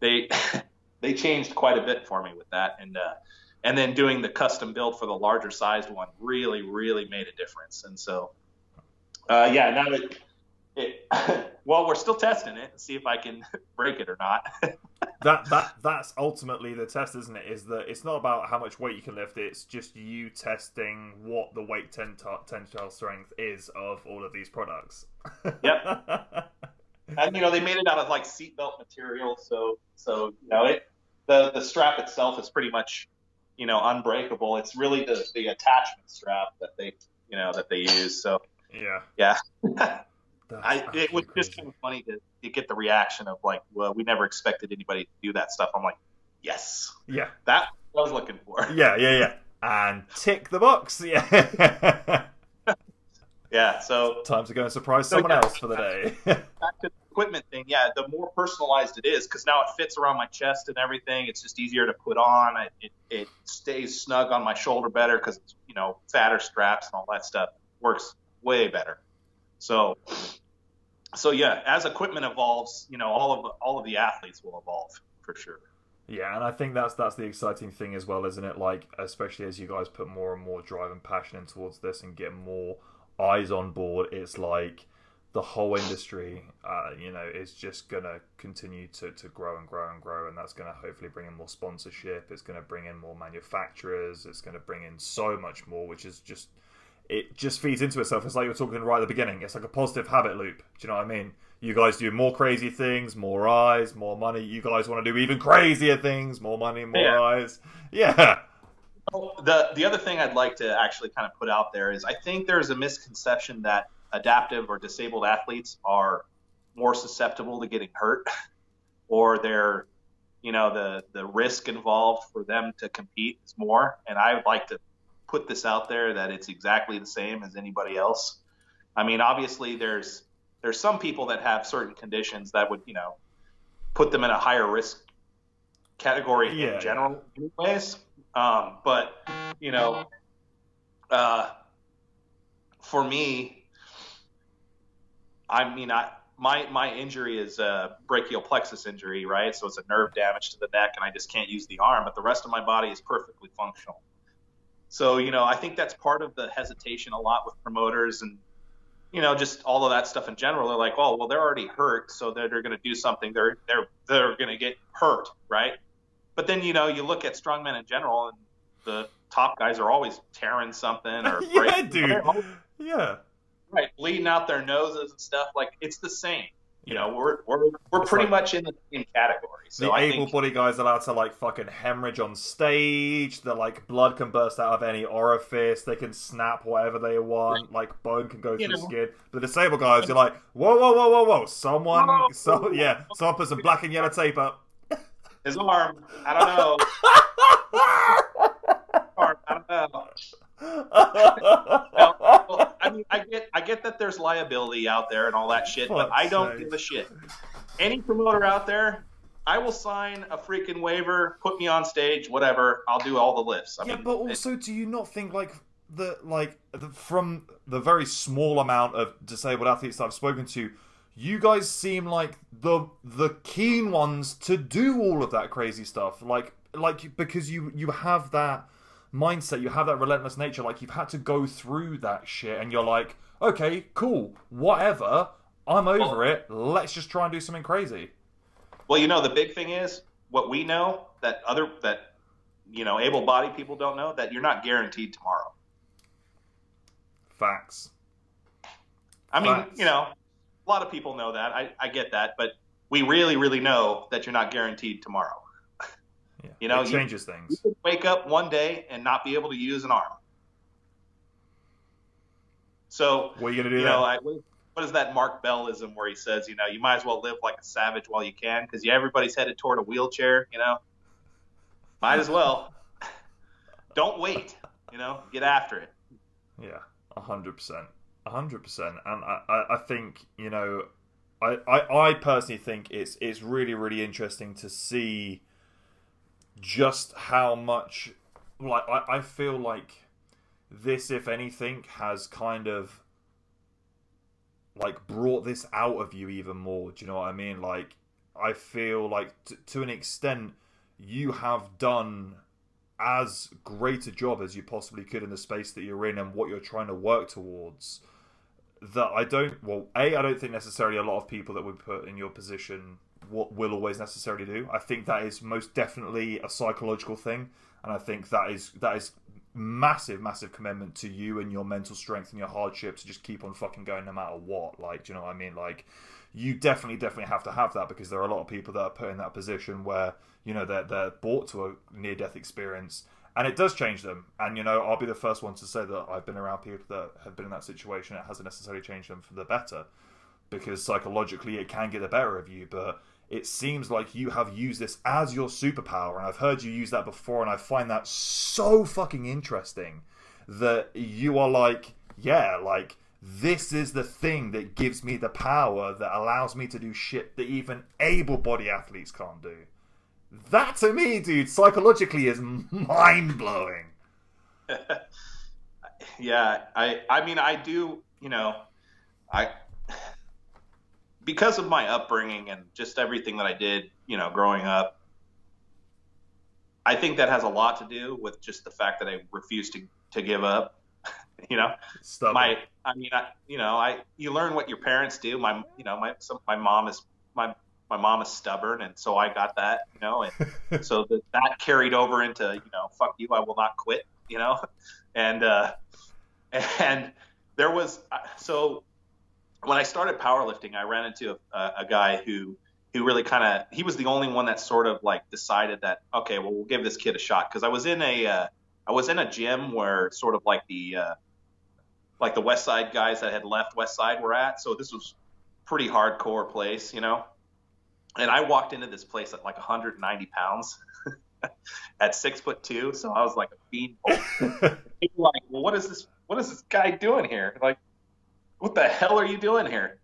they, they changed quite a bit for me with that, and uh, and then doing the custom build for the larger sized one really, really made a difference. And so, uh, yeah, now it, it well, we're still testing it see if I can break it or not. that that that's ultimately the test, isn't it? Is that it's not about how much weight you can lift; it's just you testing what the weight tensile strength is of all of these products. yep. and you know they made it out of like seatbelt material, so so you know it the the strap itself is pretty much you know unbreakable. It's really the the attachment strap that they you know that they use. So yeah, yeah. I, it was crazy. just kind of funny to, to get the reaction of like, well, we never expected anybody to do that stuff. I'm like, yes, yeah, that I was looking for. Yeah, yeah, yeah, and tick the box. Yeah, yeah. So time to go and surprise someone so, yeah, else for the day. back to the equipment thing, yeah. The more personalized it is, because now it fits around my chest and everything. It's just easier to put on. It it, it stays snug on my shoulder better because you know fatter straps and all that stuff works way better. So, so yeah, as equipment evolves, you know, all of all of the athletes will evolve for sure. Yeah, and I think that's that's the exciting thing as well, isn't it? Like, especially as you guys put more and more drive and passion in towards this and get more eyes on board, it's like the whole industry, uh, you know, is just gonna continue to, to grow and grow and grow, and that's gonna hopefully bring in more sponsorship. It's gonna bring in more manufacturers. It's gonna bring in so much more, which is just it just feeds into itself. It's like you're talking right at the beginning. It's like a positive habit loop. Do you know what I mean? You guys do more crazy things, more eyes, more money. You guys want to do even crazier things, more money, more yeah. eyes. Yeah. The the other thing I'd like to actually kind of put out there is I think there's a misconception that adaptive or disabled athletes are more susceptible to getting hurt or they're you know the the risk involved for them to compete is more and I would like to put this out there that it's exactly the same as anybody else. I mean, obviously there's there's some people that have certain conditions that would, you know, put them in a higher risk category yeah. in general anyways. Um, but you know, uh, for me, I mean, I my my injury is a brachial plexus injury, right? So it's a nerve damage to the neck, and I just can't use the arm. But the rest of my body is perfectly functional. So, you know, I think that's part of the hesitation a lot with promoters and, you know, just all of that stuff in general. They're like, oh, well, they're already hurt, so they're, they're going to do something. They're they're they're going to get hurt, right? But then, you know, you look at strongmen in general, and the top guys are always tearing something or yeah, breaking. dude, yeah, right, bleeding out their noses and stuff. Like it's the same. You know, we're we're we're pretty like, much in the same category. So the able-bodied guys allowed to like fucking hemorrhage on stage. The like blood can burst out of any orifice. They can snap whatever they want. Like bone can go you through know. skin. The disabled guys, you're like, whoa, whoa, whoa, whoa, whoa! Someone, whoa. so yeah, someone put some black and yellow tape up. His arm. I don't know. arm. I don't know. I I get, I get that there's liability out there and all that shit, but I don't give a shit. Any promoter out there, I will sign a freaking waiver, put me on stage, whatever. I'll do all the lifts. I yeah, mean, but also, do you not think like the like the, from the very small amount of disabled athletes that I've spoken to, you guys seem like the the keen ones to do all of that crazy stuff, like like because you you have that mindset, you have that relentless nature. Like you've had to go through that shit, and you're like, okay, cool, whatever. I'm over well, it. Let's just try and do something crazy. Well, you know, the big thing is what we know that other that you know able-bodied people don't know that you're not guaranteed tomorrow. Facts. I mean, Facts. you know, a lot of people know that. I, I get that, but we really, really know that you're not guaranteed tomorrow. Yeah, you know, it changes you, things. You wake up one day and not be able to use an arm. So what are you gonna do? You know, I, what is that Mark Bellism where he says, you know, you might as well live like a savage while you can because everybody's headed toward a wheelchair. You know, might as well. Don't wait. You know, get after it. Yeah, a hundred percent, a hundred percent. And I, I think you know, I, I, I personally think it's it's really really interesting to see just how much like I, I feel like this if anything has kind of like brought this out of you even more. Do you know what i mean? Like i feel like t- to an extent you have done as great a job as you possibly could in the space that you're in and what you're trying to work towards that I don't well a I don't think necessarily a lot of people that would put in your position what will always necessarily do. I think that is most definitely a psychological thing and I think that is that is massive massive commitment to you and your mental strength and your hardship to just keep on fucking going no matter what like do you know what I mean like you definitely definitely have to have that because there are a lot of people that are put in that position where you know they're they're brought to a near death experience and it does change them. And you know, I'll be the first one to say that I've been around people that have been in that situation. It hasn't necessarily changed them for the better, because psychologically it can get the better of you. But it seems like you have used this as your superpower, and I've heard you use that before, and I find that so fucking interesting. That you are like, yeah, like this is the thing that gives me the power that allows me to do shit that even able-bodied athletes can't do. That to me, dude, psychologically is mind blowing. yeah, I I mean I do, you know, I because of my upbringing and just everything that I did, you know, growing up, I think that has a lot to do with just the fact that I refuse to to give up. you know, Stubborn. my I mean, I, you know, I you learn what your parents do. My you know, my some, my mom is my my mom is stubborn, and so I got that, you know, and so that that carried over into, you know, fuck you, I will not quit, you know, and uh, and there was so when I started powerlifting, I ran into a, a guy who who really kind of he was the only one that sort of like decided that okay, well we'll give this kid a shot because I was in a uh, I was in a gym where sort of like the uh, like the West Side guys that had left West Side were at, so this was pretty hardcore place, you know and I walked into this place at like 190 pounds at six foot two, so I was like a fiend. Like, well, what is this? What is this guy doing here? Like, what the hell are you doing here?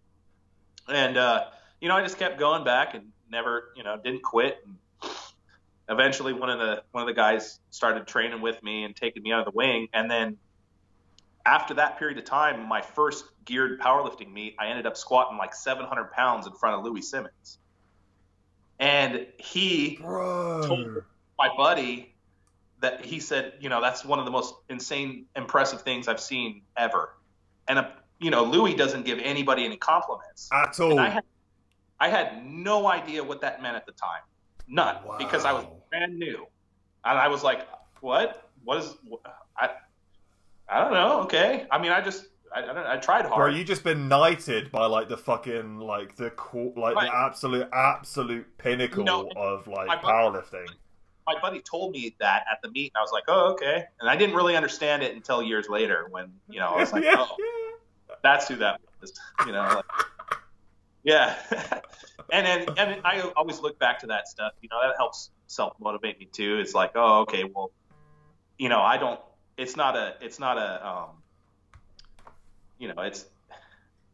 And uh, you know, I just kept going back and never, you know, didn't quit. And eventually, one of the one of the guys started training with me and taking me under the wing, and then after that period of time, my first geared powerlifting meet, I ended up squatting like 700 pounds in front of Louie Simmons and he Bro. told my buddy that he said, you know, that's one of the most insane, impressive things I've seen ever. And, you know, Louie doesn't give anybody any compliments. At all. And I had, I had no idea what that meant at the time. None. Wow. Because I was brand new. And I was like, what? What is, I, I don't know. Okay. I mean, I just, I, I, I tried hard. Bro, you just been knighted by like the fucking like the like right. the absolute absolute pinnacle you know, of like my powerlifting. Buddy, my buddy told me that at the meet, and I was like, oh okay, and I didn't really understand it until years later when you know I was like, oh, that's who that was, you know. Like, yeah, and then and I always look back to that stuff. You know, that helps self motivate me too. It's like, oh, okay, well, you know, I don't. It's not a. It's not a. Um, you know, it's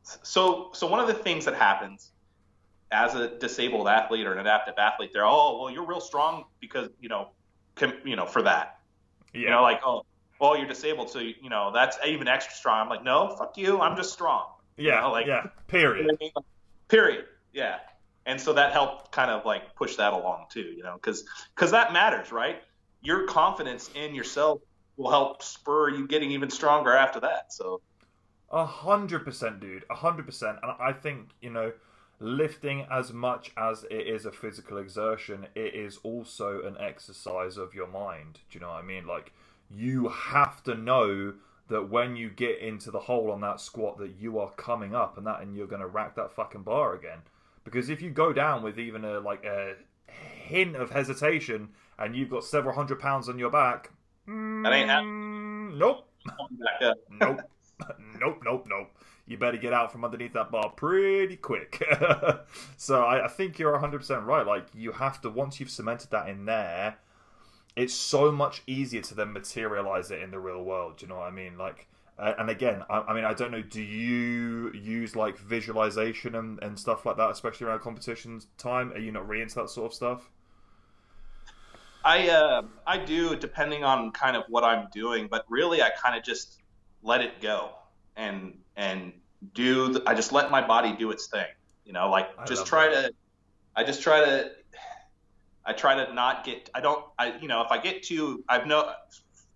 so so one of the things that happens as a disabled athlete or an adaptive athlete, they're oh well you're real strong because you know com, you know for that. Yeah. You know, like oh well you're disabled, so you know that's even extra strong. I'm like no, fuck you, I'm just strong. Yeah. You know, like yeah. Period. Period. Yeah. And so that helped kind of like push that along too, you know, because because that matters, right? Your confidence in yourself will help spur you getting even stronger after that. So a hundred percent, dude. A hundred percent. And I think, you know, lifting as much as it is a physical exertion, it is also an exercise of your mind. Do you know what I mean? Like, you have to know that when you get into the hole on that squat that you are coming up and that and you're gonna rack that fucking bar again. Because if you go down with even a like a hint of hesitation and you've got several hundred pounds on your back, that ain't happening. Mm, nope. nope. nope, nope, nope. You better get out from underneath that bar pretty quick. so I, I think you're 100% right. Like, you have to, once you've cemented that in there, it's so much easier to then materialize it in the real world. Do you know what I mean? Like, and again, I, I, mean, I don't know. Do you use like visualization and, and stuff like that, especially around competition time? Are you not really into that sort of stuff? I uh, I do depending on kind of what I'm doing, but really I kind of just let it go and and do. The, I just let my body do its thing. You know, like I just try that. to. I just try to. I try to not get. I don't. I you know if I get too. I've no.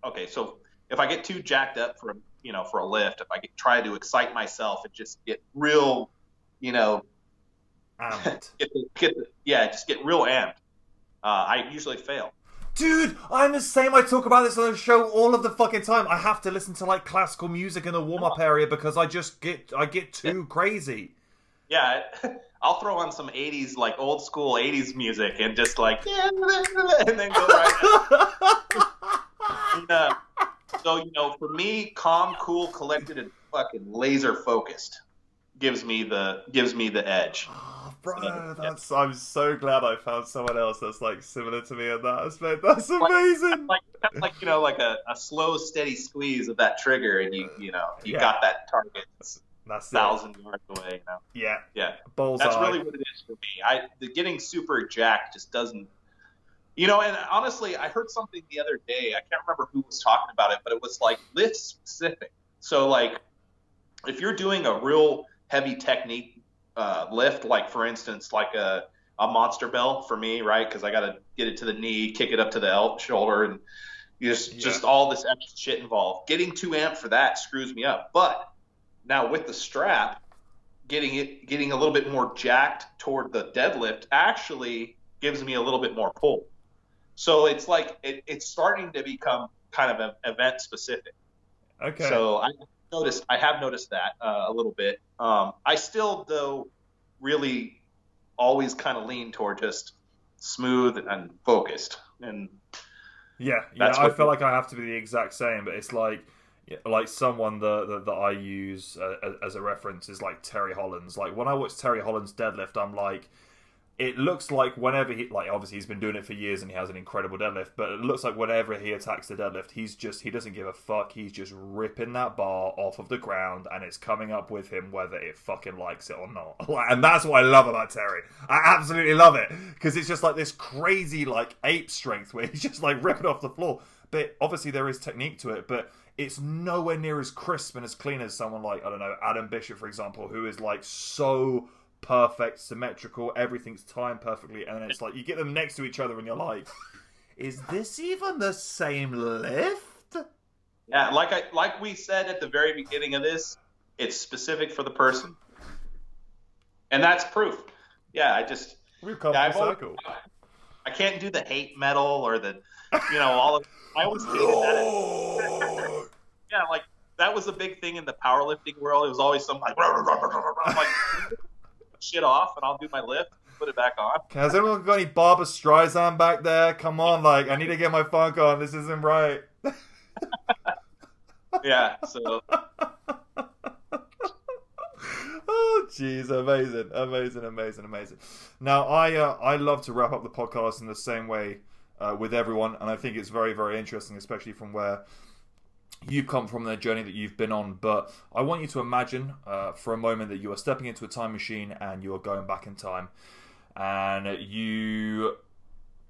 Okay, so if I get too jacked up for you know for a lift, if I get, try to excite myself and just get real, you know, Amped. get, the, get the, yeah, just get real amped. Uh, I usually fail. Dude, I'm the same. I talk about this on the show all of the fucking time. I have to listen to like classical music in the warm up area because I just get I get too crazy. Yeah, I'll throw on some '80s, like old school '80s music, and just like, and then go right. And, uh, so you know, for me, calm, cool, collected, and fucking laser focused gives me the gives me the edge. Oh, bro, that's I'm so glad I found someone else that's like similar to me in that aspect. That's amazing. Like, like you know, like a, a slow, steady squeeze of that trigger, and you you know, you Yeah. got that target That's it. thousand yards away. You know, Yeah, yeah. bullseye. That's really what it is for me. I the getting super jacked just doesn't. You know, and honestly, I heard something the other day. I can't remember who was talking about it, but it was like lift specific. So, like, if you're doing a real heavy technique uh, lift, like for instance, like a a monster bell for me, right? Because I got to get it to the knee, kick it up to the el- shoulder, and just Yeah. just all this extra shit involved. Getting too amped for that screws me up. But now with the strap, getting it getting a little bit more jacked toward the deadlift actually gives me a little bit more pull. So it's like it, it's starting to become kind of an event specific. okay. So I noticed I have noticed that uh, a little bit. Um, I still though really always kind of lean toward just smooth and focused and Yeah, yeah. I feel like I have to be the exact same, but it's like yeah, like someone that that, that I use uh, as a reference is like Terry Hollands. Like when I watch Terry Hollands deadlift, I'm like, it looks like whenever he like obviously he's been doing it for years and he has an incredible deadlift, but it looks like whenever he attacks the deadlift, he's just he doesn't give a fuck. He's just ripping that bar off of the ground and it's coming up with him whether it fucking likes it or not. And that's what I love about Terry. I absolutely love it because it's just like this crazy like ape strength where he's just like ripping off the floor. But obviously there is technique to it, but it's nowhere near as crisp and as clean as someone like I don't know Adam Bishop, for example, who is like so perfect, symmetrical, everything's timed perfectly, and it's like you get them next to each other and you're like, is this even the same lift? yeah, like I like we said at the very beginning of this, it's specific for the person, and that's proof. Yeah, I just We've come Yeah, I've full always- circle. I can't do the hate metal or the you know all of I always hated that. Yeah, like that was a big thing in the powerlifting world. It was always some like, I'm like shit off, and I'll do my lift, put it back on. has anyone got any Barbra Streisand back there? Come on, like I need to get my funk on. This isn't right. Yeah, so oh jeez amazing amazing amazing amazing now i uh, i love to wrap up the podcast in the same way uh, with everyone and i think it's very very interesting especially from where you've come from the journey that you've been on but i want you to imagine uh, for a moment that you are stepping into a time machine and you are going back in time. And you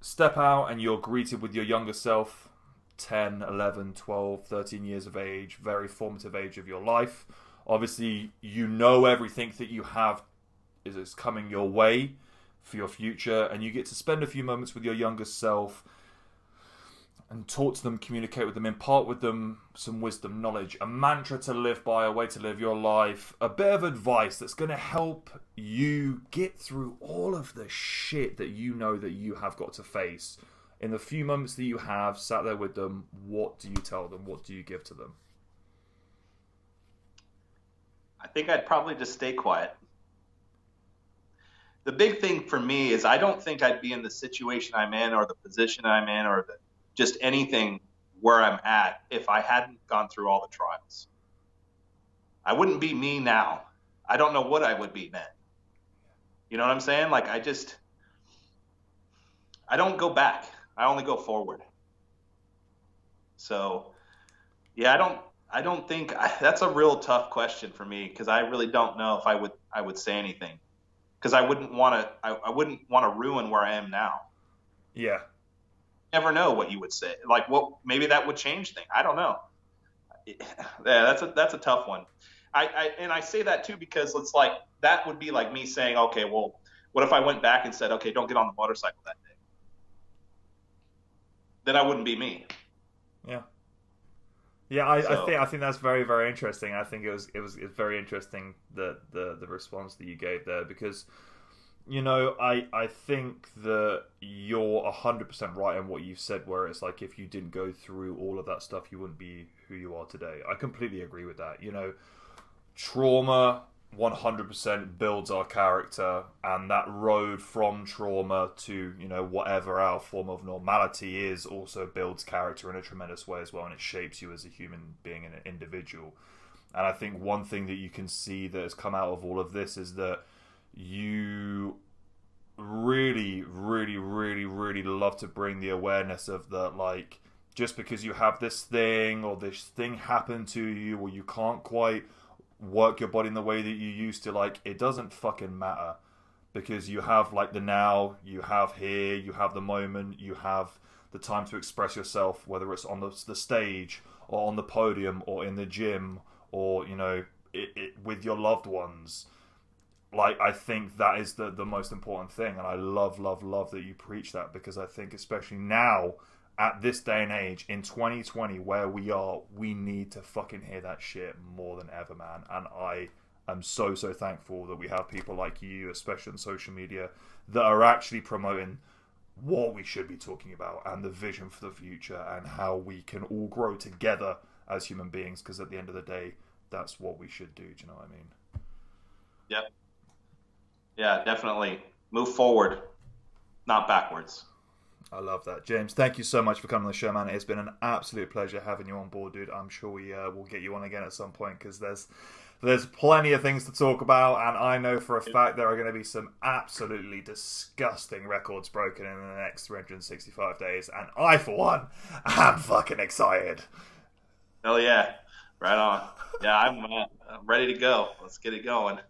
step out and you're greeted with your younger self 10 11 12 13 years of age very formative age of your life. Obviously you know everything that you have is is coming your way for your future and you get to spend a few moments with your younger self and talk to them communicate with them impart with them some wisdom knowledge a mantra to live by a way to live your life a bit of advice that's going to help you get through all of the shit that you know that you have got to face in the few moments that you have sat there with them what do you tell them what do you give to them I think I'd probably just stay quiet. The big thing for me is I don't think I'd be in the situation I'm in or the position I'm in or the, just anything where I'm at if I hadn't gone through all the trials. I wouldn't be me now. I don't know what I would be then. You know what I'm saying? Like I just I don't go back. I only go forward. So, yeah, I don't I don't think I, that's a real tough question for me because I really don't know if I would I would say anything because I wouldn't want to I, I wouldn't want to ruin where I am now. Yeah. Never know what you would say. Like what maybe that would change things. I don't know. Yeah, that's a that's a tough one. I, I and I say that too because it's like that would be like me saying, okay, well, what if I went back and said, okay, don't get on the motorcycle that day? Then I wouldn't be me. Yeah. Yeah, I, so, I, think I think that's very very interesting. I think it was it was it's very interesting the the the response that you gave there because you know I I think that you're hundred percent right in what you've said. Where it's like if you didn't go through all of that stuff, you wouldn't be who you are today. I completely agree with that. You know, trauma 100% builds our character and that road from trauma to you know whatever our form of normality is also builds character in a tremendous way as well and it shapes you as a human being and an individual and i think one thing that you can see that has come out of all of this is that you really really really really love to bring the awareness of that like just because you have this thing or this thing happen to you or you can't quite work your body in the way that you used to like it doesn't fucking matter. Because you have like the now you have here you have the moment you have the time to express yourself whether it's on the, the stage or on the podium or in the gym or you know it, it, with your loved ones like i think that is the the most important thing and i love love love that you preach that because i think especially now at this day and age in 2020 where we are, we need to fucking hear that shit more than ever, man. And I am so so thankful that we have people like you, especially on social media, that are actually promoting what we should be talking about and the vision for the future and how we can all grow together as human beings. Because at the end of the day, that's what we should do. Do you know what I mean? Yep. Yeah, definitely. Move forward, not backwards. I love that, James. Thank you so much for coming on the show, man. It's been an absolute pleasure having you on board, dude. I'm sure we uh, will get you on again at some point because there's there's plenty of things to talk about, and I know for a fact there are going to be some absolutely disgusting records broken in the next 365 days, and I, for one, am fucking excited. Hell yeah! Right on. Yeah, I'm, uh, I'm ready to go. Let's get it going.